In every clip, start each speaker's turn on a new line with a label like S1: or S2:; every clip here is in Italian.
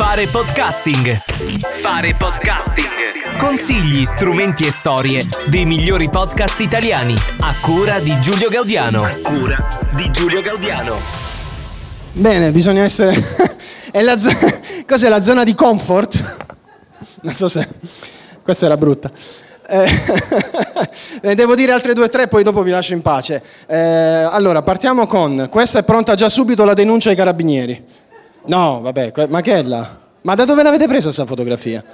S1: Fare podcasting. Fare podcasting. Consigli, strumenti e storie dei migliori podcast italiani. A cura di Giulio Gaudiano. A cura di Giulio Gaudiano.
S2: Bene, bisogna essere... È la zo- Cos'è la zona di comfort? Non so se... Questa era brutta. Eh, devo dire altre due o tre, poi dopo vi lascio in pace. Eh, allora, partiamo con... Questa è pronta già subito la denuncia ai carabinieri. No, vabbè, ma che è là? Ma da dove l'avete presa questa fotografia?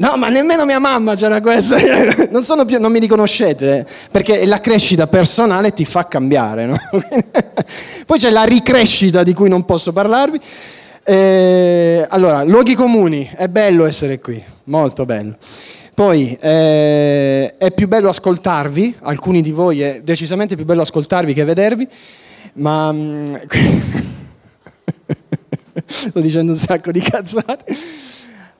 S2: No, ma nemmeno mia mamma c'era questa. Non, più, non mi riconoscete, perché la crescita personale ti fa cambiare. No? Poi c'è la ricrescita di cui non posso parlarvi. Eh, allora, luoghi comuni, è bello essere qui, molto bello. Poi eh, è più bello ascoltarvi, alcuni di voi è decisamente più bello ascoltarvi che vedervi, ma mm, sto dicendo un sacco di cazzate.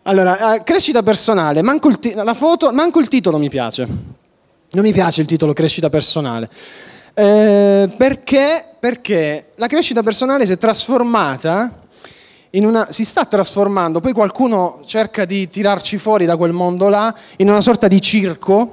S2: Allora, eh, crescita personale, manco il, ti- la foto, manco il titolo mi piace. Non mi piace il titolo crescita personale. Eh, perché? Perché la crescita personale si è trasformata una, si sta trasformando, poi qualcuno cerca di tirarci fuori da quel mondo là, in una sorta di circo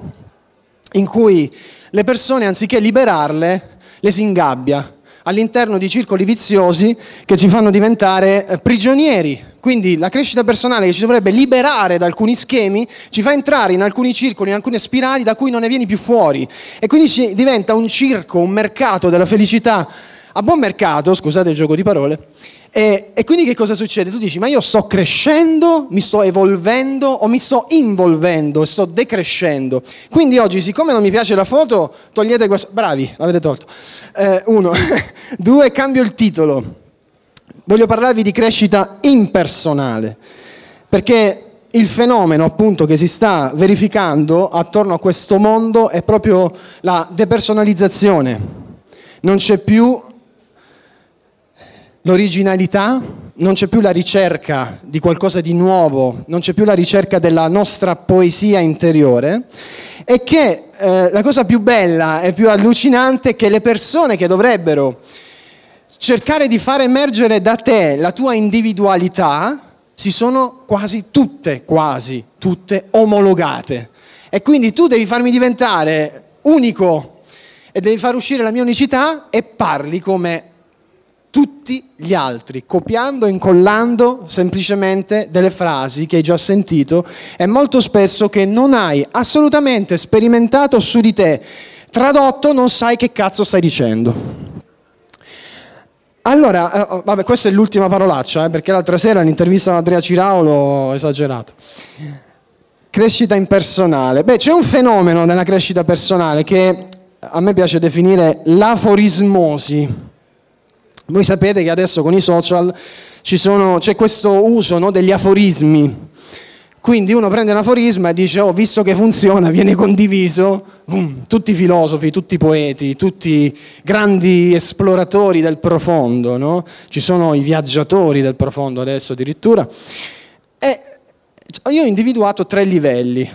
S2: in cui le persone anziché liberarle, le si ingabbia all'interno di circoli viziosi che ci fanno diventare eh, prigionieri. Quindi la crescita personale che ci dovrebbe liberare da alcuni schemi ci fa entrare in alcuni circoli, in alcune spirali da cui non ne vieni più fuori. E quindi diventa un circo, un mercato della felicità a buon mercato, scusate il gioco di parole, e, e, quindi che cosa succede? Tu dici, ma io sto crescendo, mi sto evolvendo o mi sto involvendo, sto decrescendo. Quindi oggi, siccome non mi piace la foto, togliete questo. Bravi, l'avete tolto. Eh, uno. Due, cambio il titolo. Voglio parlarvi di crescita impersonale. Perché il fenomeno appunto che si sta verificando attorno a questo mondo è proprio la depersonalizzazione. Non c'è più l'originalità, non c'è più la ricerca di qualcosa di nuovo, non c'è più la ricerca della nostra poesia interiore e che eh, la cosa più bella e più allucinante è che le persone che dovrebbero cercare di far emergere da te la tua individualità si sono quasi tutte, quasi tutte omologate. E quindi tu devi farmi diventare unico e devi far uscire la mia unicità e parli come tutti gli altri, copiando e incollando semplicemente delle frasi che hai già sentito e molto spesso che non hai assolutamente sperimentato su di te. Tradotto non sai che cazzo stai dicendo. Allora, eh, oh, vabbè, questa è l'ultima parolaccia, eh, perché l'altra sera l'intervista ad Andrea Cirao l'ho esagerato. Crescita impersonale. Beh, c'è un fenomeno nella crescita personale che a me piace definire l'aforismosi voi sapete che adesso con i social sono, c'è questo uso no, degli aforismi. Quindi uno prende un aforisma e dice, oh, visto che funziona, viene condiviso, boom, tutti i filosofi, tutti i poeti, tutti grandi esploratori del profondo, no? ci sono i viaggiatori del profondo adesso addirittura. E io ho individuato tre livelli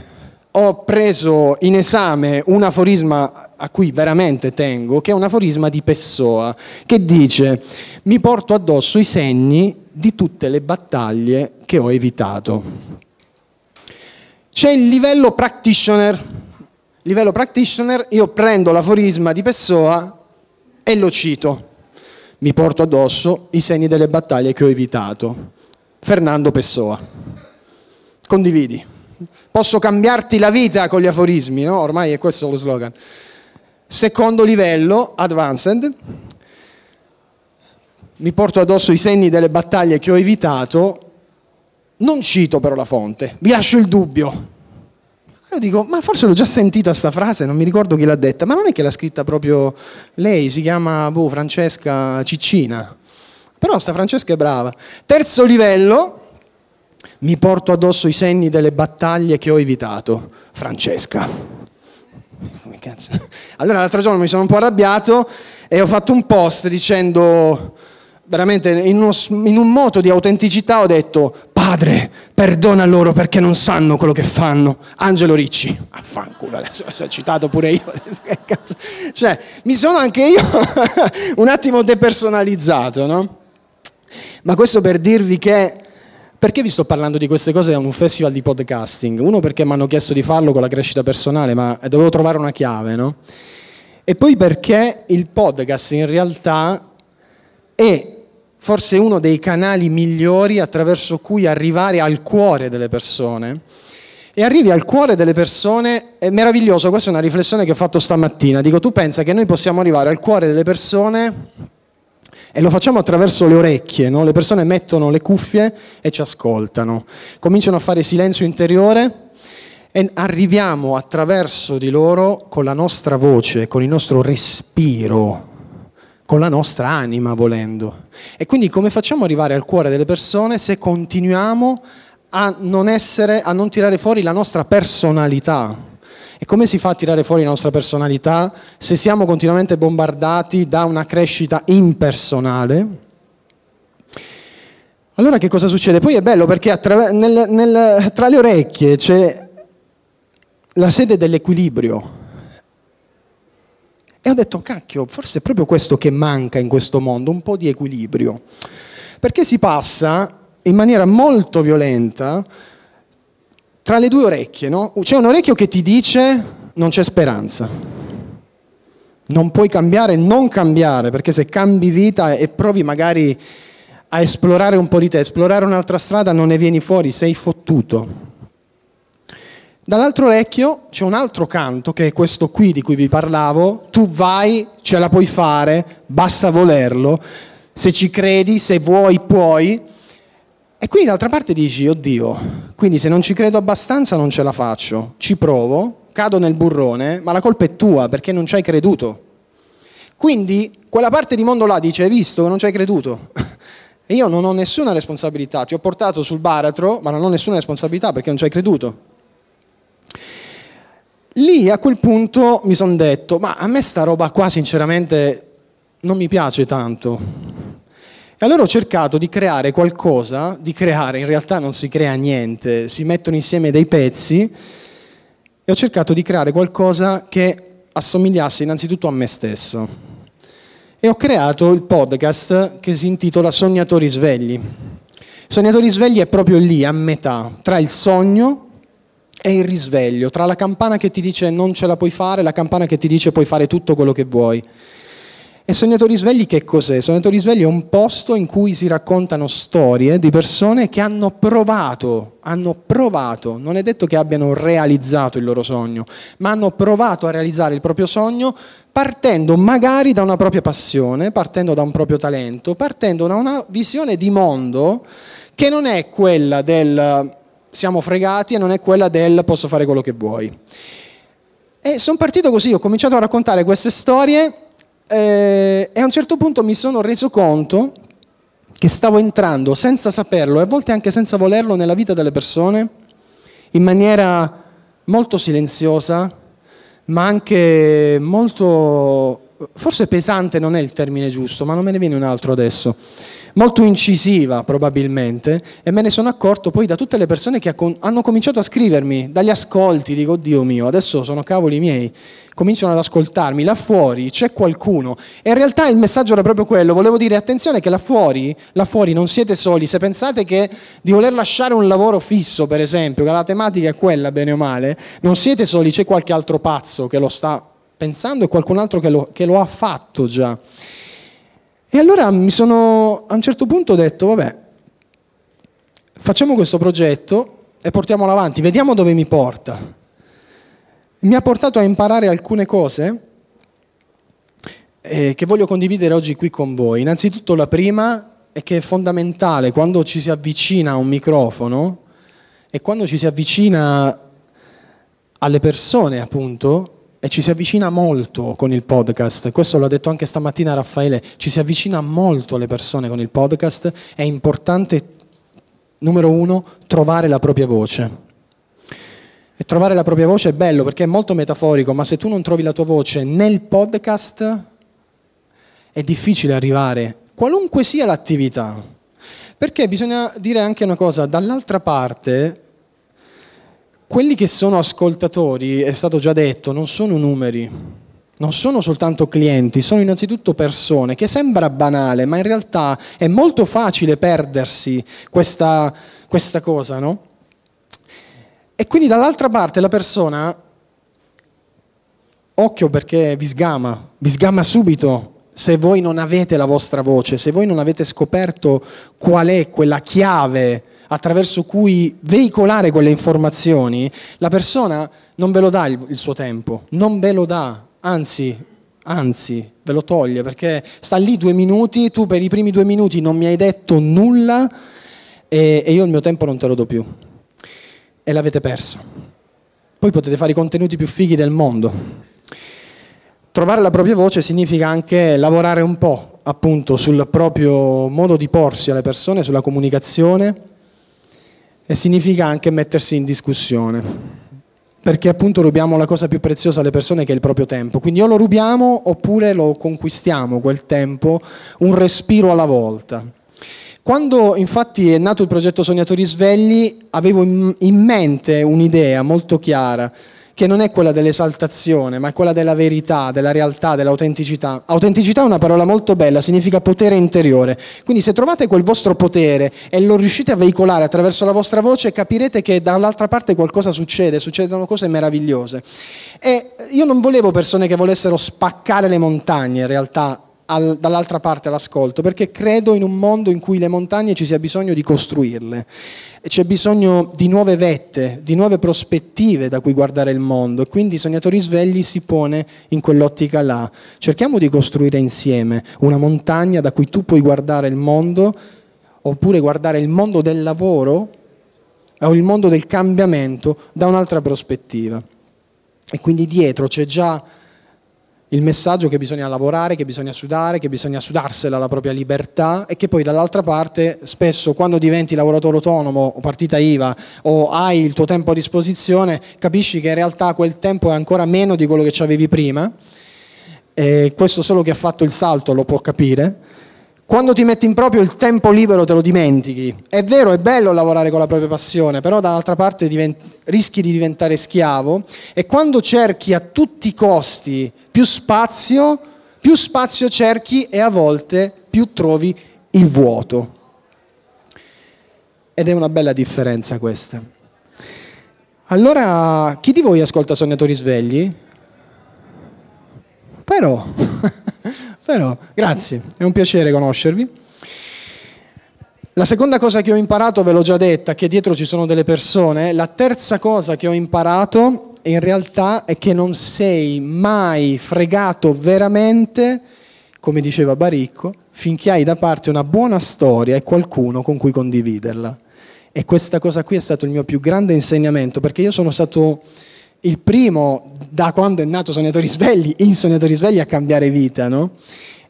S2: ho preso in esame un aforisma a cui veramente tengo, che è un aforisma di Pessoa, che dice mi porto addosso i segni di tutte le battaglie che ho evitato. C'è il livello practitioner. Livello practitioner, io prendo l'aforisma di Pessoa e lo cito. Mi porto addosso i segni delle battaglie che ho evitato. Fernando Pessoa. Condividi. Posso cambiarti la vita con gli aforismi, no? Ormai è questo lo slogan. Secondo livello, advanced, mi porto addosso i segni delle battaglie che ho evitato, non cito però la fonte, vi lascio il dubbio. Io dico, ma forse l'ho già sentita sta frase, non mi ricordo chi l'ha detta, ma non è che l'ha scritta proprio lei, si chiama boh, Francesca Ciccina. Però sta Francesca è brava. Terzo livello, mi porto addosso i segni delle battaglie che ho evitato. Francesca. Allora l'altro giorno mi sono un po' arrabbiato e ho fatto un post dicendo, veramente in, uno, in un moto di autenticità ho detto, padre, perdona loro perché non sanno quello che fanno. Angelo Ricci, affanculo, adesso ho citato pure io. cioè, mi sono anche io un attimo depersonalizzato, no? Ma questo per dirvi che Perché vi sto parlando di queste cose a un festival di podcasting? Uno perché mi hanno chiesto di farlo con la crescita personale, ma dovevo trovare una chiave, no? E poi perché il podcast in realtà è forse uno dei canali migliori attraverso cui arrivare al cuore delle persone. E arrivi al cuore delle persone, è meraviglioso, questa è una riflessione che ho fatto stamattina. Dico, tu pensa che noi possiamo arrivare al cuore delle persone e lo facciamo attraverso le orecchie, no? le persone mettono le cuffie e ci ascoltano, cominciano a fare silenzio interiore e arriviamo attraverso di loro con la nostra voce, con il nostro respiro, con la nostra anima volendo. E quindi come facciamo ad arrivare al cuore delle persone se continuiamo a non, essere, a non tirare fuori la nostra personalità? E come si fa a tirare fuori la nostra personalità se siamo continuamente bombardati da una crescita impersonale? Allora che cosa succede? Poi è bello perché attraver- nel, nel, tra le orecchie c'è la sede dell'equilibrio. E ho detto, cacchio, forse è proprio questo che manca in questo mondo, un po' di equilibrio. Perché si passa in maniera molto violenta tra le due orecchie, no? C'è un orecchio che ti dice non c'è speranza. Non puoi cambiare, non cambiare, perché se cambi vita e provi magari a esplorare un po' di te, esplorare un'altra strada, non ne vieni fuori, sei fottuto. Dall'altro orecchio c'è un altro canto, che è questo qui di cui vi parlavo, tu vai, ce la puoi fare, basta volerlo, se ci credi, se vuoi, puoi, e quindi d'altra parte dici, oddio, quindi se non ci credo abbastanza non ce la faccio, ci provo, cado nel burrone, ma la colpa è tua perché non ci hai creduto. Quindi quella parte di mondo là dice, hai visto che non ci hai creduto? E io non ho nessuna responsabilità, ti ho portato sul baratro, ma non ho nessuna responsabilità perché non ci hai creduto. Lì a quel punto mi sono detto, ma a me sta roba qua sinceramente non mi piace tanto. E allora ho cercato di creare qualcosa, di creare, in realtà non si crea niente, si mettono insieme dei pezzi e ho cercato di creare qualcosa che assomigliasse innanzitutto a me stesso. E ho creato il podcast che si intitola Sognatori svegli. Sognatori svegli è proprio lì, a metà, tra il sogno e il risveglio, tra la campana che ti dice non ce la puoi fare e la campana che ti dice puoi fare tutto quello che vuoi. E Sognatori Svegli che cos'è? Sognatori Svegli è un posto in cui si raccontano storie di persone che hanno provato, hanno provato, non è detto che abbiano realizzato il loro sogno, ma hanno provato a realizzare il proprio sogno partendo magari da una propria passione, partendo da un proprio talento, partendo da una visione di mondo che non è quella del siamo fregati e non è quella del posso fare quello che vuoi. E sono partito così, ho cominciato a raccontare queste storie eh, e a un certo punto mi sono reso conto che stavo entrando senza saperlo e a volte anche senza volerlo nella vita delle persone in maniera molto silenziosa, ma anche molto, forse pesante non è il termine giusto, ma non me ne viene un altro adesso molto incisiva probabilmente e me ne sono accorto poi da tutte le persone che hanno cominciato a scrivermi, dagli ascolti, dico Dio mio, adesso sono cavoli miei, cominciano ad ascoltarmi, là fuori c'è qualcuno e in realtà il messaggio era proprio quello, volevo dire attenzione che là fuori, là fuori non siete soli, se pensate che di voler lasciare un lavoro fisso per esempio, che la tematica è quella bene o male, non siete soli, c'è qualche altro pazzo che lo sta pensando e qualcun altro che lo, che lo ha fatto già. E allora mi sono a un certo punto detto, vabbè, facciamo questo progetto e portiamolo avanti, vediamo dove mi porta. Mi ha portato a imparare alcune cose eh, che voglio condividere oggi qui con voi. Innanzitutto la prima è che è fondamentale quando ci si avvicina a un microfono e quando ci si avvicina alle persone, appunto, e ci si avvicina molto con il podcast, questo l'ha detto anche stamattina Raffaele, ci si avvicina molto alle persone con il podcast, è importante, numero uno, trovare la propria voce. E trovare la propria voce è bello perché è molto metaforico, ma se tu non trovi la tua voce nel podcast è difficile arrivare, qualunque sia l'attività. Perché bisogna dire anche una cosa, dall'altra parte quelli che sono ascoltatori, è stato già detto, non sono numeri, non sono soltanto clienti, sono innanzitutto persone, che sembra banale, ma in realtà è molto facile perdersi questa, questa cosa, no? E quindi dall'altra parte la persona, occhio perché vi sgama, vi sgama subito se voi non avete la vostra voce, se voi non avete scoperto qual è quella chiave attraverso cui veicolare quelle informazioni, la persona non ve lo dà il, suo tempo, non ve lo dà, anzi, anzi, ve lo toglie perché sta lì due minuti, tu per i primi due minuti non mi hai detto nulla e, e io il mio tempo non te lo do più e l'avete perso. Poi potete fare i contenuti più fighi del mondo. Trovare la propria voce significa anche lavorare un po' appunto sul proprio modo di porsi alle persone, sulla comunicazione e significa anche mettersi in discussione perché appunto rubiamo la cosa più preziosa alle persone che è il proprio tempo. Quindi o lo rubiamo oppure lo conquistiamo quel tempo, un respiro alla volta. Quando infatti è nato il progetto Sognatori Svegli avevo in mente un'idea molto chiara che non è quella dell'esaltazione, ma è quella della verità, della realtà, dell'autenticità. Autenticità è una parola molto bella, significa potere interiore. Quindi se trovate quel vostro potere e lo riuscite a veicolare attraverso la vostra voce, capirete che dall'altra parte qualcosa succede, succedono cose meravigliose. E io non volevo persone che volessero spaccare le montagne, in realtà, al, dall'altra parte all'ascolto, perché credo in un mondo in cui le montagne ci sia bisogno di costruirle. C'è bisogno di nuove vette, di nuove prospettive da cui guardare il mondo e quindi Sognatori Svegli si pone in quell'ottica là. Cerchiamo di costruire insieme una montagna da cui tu puoi guardare il mondo oppure guardare il mondo del lavoro o il mondo del cambiamento da un'altra prospettiva. E quindi dietro c'è già il messaggio che bisogna lavorare, che bisogna sudare, che bisogna sudarsela la propria libertà e che poi dall'altra parte spesso quando diventi lavoratore autonomo o partita IVA o hai il tuo tempo a disposizione capisci che in realtà quel tempo è ancora meno di quello che avevi prima e questo solo chi ha fatto il salto lo può capire quando ti metti in proprio il tempo libero te lo dimentichi. È vero, è bello lavorare con la propria passione, però dall'altra parte divent- rischi di diventare schiavo e quando cerchi a tutti i costi più spazio, più spazio cerchi e a volte più trovi il vuoto. Ed è una bella differenza questa. Allora, chi di voi ascolta Sognatori Svegli? Però Però, grazie, è un piacere conoscervi. La seconda cosa che ho imparato, ve l'ho già detta, che dietro ci sono delle persone. La terza cosa che ho imparato in realtà è che non sei mai fregato veramente, come diceva Baricco, finché hai da parte una buona storia e qualcuno con cui condividerla. E questa cosa qui è stato il mio più grande insegnamento, perché io sono stato il primo da quando è nato Sognatori Svegli, in Sognatori Svegli a cambiare vita, no?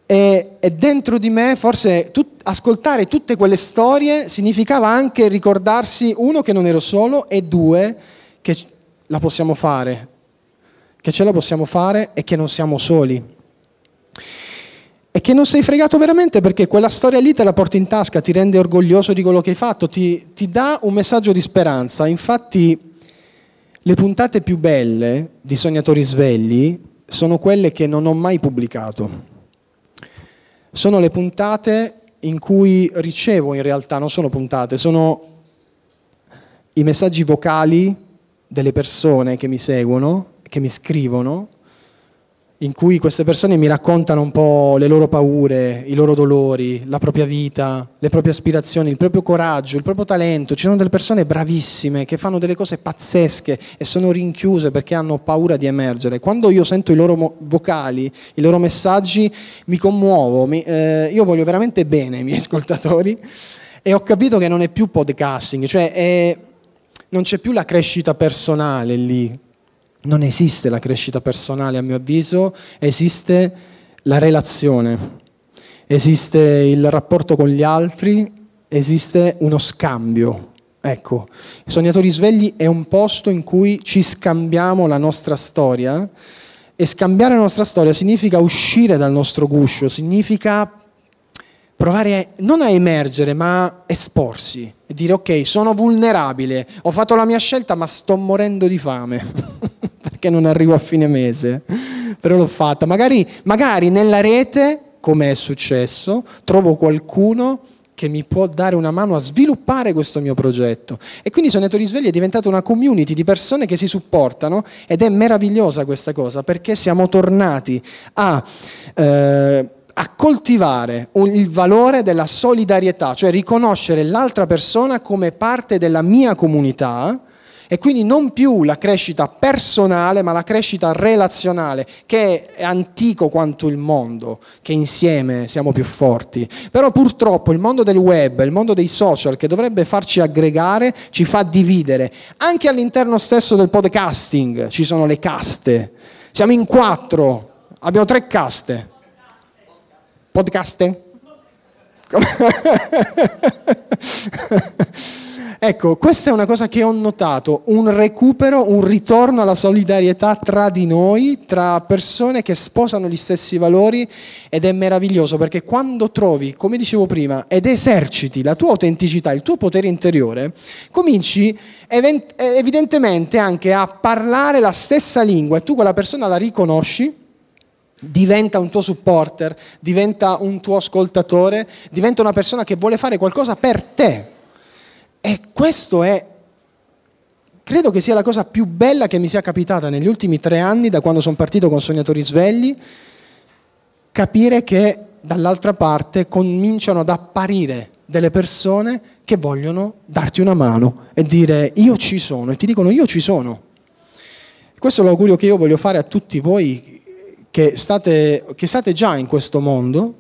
S2: E, e, dentro di me forse tut, ascoltare tutte quelle storie significava anche ricordarsi, uno, che non ero solo e due, che la possiamo fare, che ce la possiamo fare e che non siamo soli. E che non sei fregato veramente perché quella storia lì te la porti in tasca, ti rende orgoglioso di quello che hai fatto, ti, ti dà un messaggio di speranza. Infatti le puntate più belle di Sognatori Svegli sono quelle che non ho mai pubblicato. Sono le puntate in cui ricevo in realtà, non sono puntate, sono i messaggi vocali delle persone che mi seguono, che mi scrivono in cui queste persone mi raccontano un po' le loro paure, i loro dolori, la propria vita, le proprie aspirazioni, il proprio coraggio, il proprio talento. Ci sono delle persone bravissime che fanno delle cose pazzesche e sono rinchiuse perché hanno paura di emergere. Quando io sento i loro vocali, i loro messaggi, mi commuovo. Mi, eh, io voglio veramente bene ai miei ascoltatori e ho capito che non è più podcasting, cioè è, non c'è più la crescita personale lì. Non esiste la crescita personale, a mio avviso, esiste la relazione, esiste il rapporto con gli altri, esiste uno scambio. Ecco, i Sognatori Svegli è un posto in cui ci scambiamo la nostra storia e scambiare la nostra storia significa uscire dal nostro guscio, significa provare non a emergere, ma a esporsi e dire ok, sono vulnerabile, ho fatto la mia scelta ma sto morendo di fame. perché non arrivo a fine mese. però l'ho fatta. Magari, magari nella rete, come è successo, trovo qualcuno che mi può dare una mano a sviluppare questo mio progetto. E quindi Sognatori Svegli è diventata una community di persone che si supportano ed è meravigliosa questa cosa perché siamo tornati a... Eh, a coltivare un, il valore della solidarietà, cioè riconoscere l'altra persona come parte della mia comunità e quindi non più la crescita personale, ma la crescita relazionale, che è antico quanto il mondo, che insieme siamo più forti. Però purtroppo il mondo del web, il mondo dei social, che dovrebbe farci aggregare, ci fa dividere. Anche all'interno stesso del podcasting ci sono le caste. Siamo in quattro, abbiamo tre caste. Podcasting? Ecco, questa è una cosa che ho notato, un recupero, un ritorno alla solidarietà tra di noi, tra persone che sposano gli stessi valori ed è meraviglioso perché quando trovi, come dicevo prima, ed eserciti la tua autenticità, il tuo potere interiore, cominci evidentemente anche a parlare la stessa lingua e tu quella persona la riconosci diventa un tuo supporter, diventa un tuo ascoltatore, diventa una persona che vuole fare qualcosa per te. E questo è, credo che sia la cosa più bella che mi sia capitata negli ultimi tre anni, da quando sono partito con Sognatori Svegli, capire che dall'altra parte cominciano ad apparire delle persone che vogliono darti una mano e dire io ci sono, e ti dicono io ci sono. Questo è l'augurio che io voglio fare a tutti voi che state, che state già in questo mondo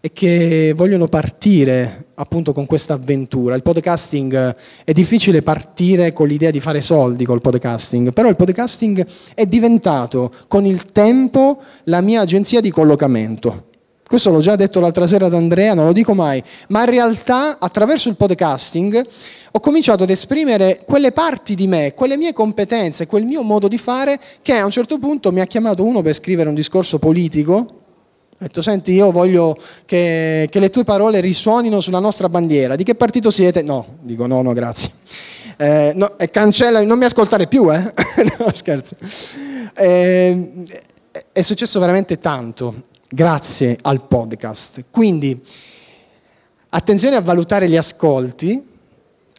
S2: e che vogliono partire appunto con questa avventura. Il podcasting è difficile partire con l'idea di fare soldi col podcasting, però il podcasting è diventato con il tempo la mia agenzia di collocamento. Questo l'ho già detto l'altra sera ad Andrea, non lo dico mai, ma in realtà attraverso il podcasting ho cominciato ad esprimere quelle parti di me, quelle mie competenze, quel mio modo di fare che a un certo punto mi ha chiamato uno per scrivere un discorso politico ha detto, senti, io voglio che, che, le tue parole risuonino sulla nostra bandiera. Di che partito siete? No, dico no, no, grazie. Eh, no, cancella, non mi ascoltare più, eh? no, scherzo. Eh, è successo veramente tanto grazie al podcast. Quindi, attenzione a valutare gli ascolti,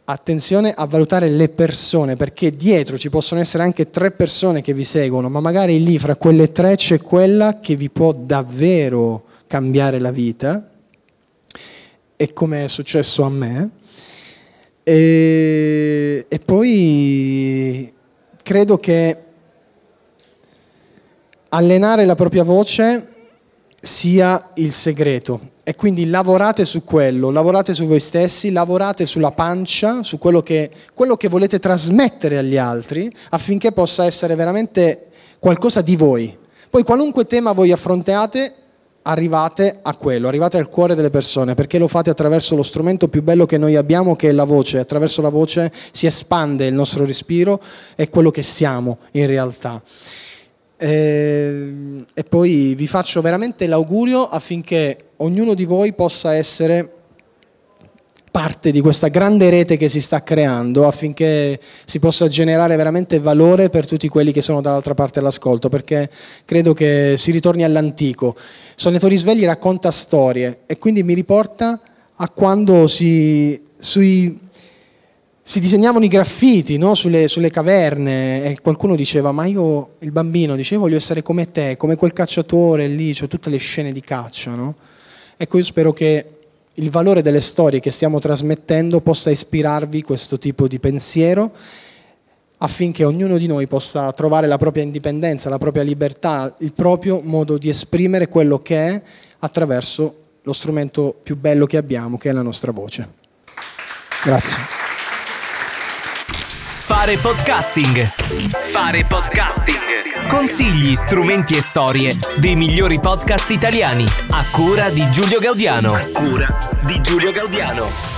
S2: attenzione a valutare le persone, perché dietro ci possono essere anche tre persone che vi seguono, ma magari lì fra quelle tre c'è quella che vi può davvero cambiare la vita, e come è successo a me. E, e poi credo che allenare la propria voce sia il segreto e quindi lavorate su quello, lavorate su voi stessi, lavorate sulla pancia, su quello che, quello che volete trasmettere agli altri affinché possa essere veramente qualcosa di voi. Poi qualunque tema voi affrontate, arrivate a quello, arrivate al cuore delle persone, perché lo fate attraverso lo strumento più bello che noi abbiamo, che è la voce. Attraverso la voce si espande il nostro respiro e quello che siamo in realtà. E, ehm, e poi vi faccio veramente l'augurio affinché ognuno di voi possa essere parte di questa grande rete che si sta creando affinché si possa generare veramente valore per tutti quelli che sono dall'altra parte all'ascolto, perché credo che si ritorni all'antico. Sonetori Svegli racconta storie e quindi mi riporta a quando si, sui si disegnavano i graffiti no? sulle, sulle, caverne e qualcuno diceva ma io, il bambino, dicevo voglio essere come te, come quel cacciatore lì, cioè tutte le scene di caccia. No? Ecco, io spero che il valore delle storie che stiamo trasmettendo possa ispirarvi questo tipo di pensiero affinché ognuno di noi possa trovare la propria indipendenza, la propria libertà, il proprio modo di esprimere quello che è attraverso lo strumento più bello che abbiamo, che è la nostra voce. Grazie.
S1: Fare podcasting. Fare podcasting. Consigli, strumenti e storie dei migliori podcast italiani. A cura di Giulio Gaudiano. A cura di Giulio Gaudiano.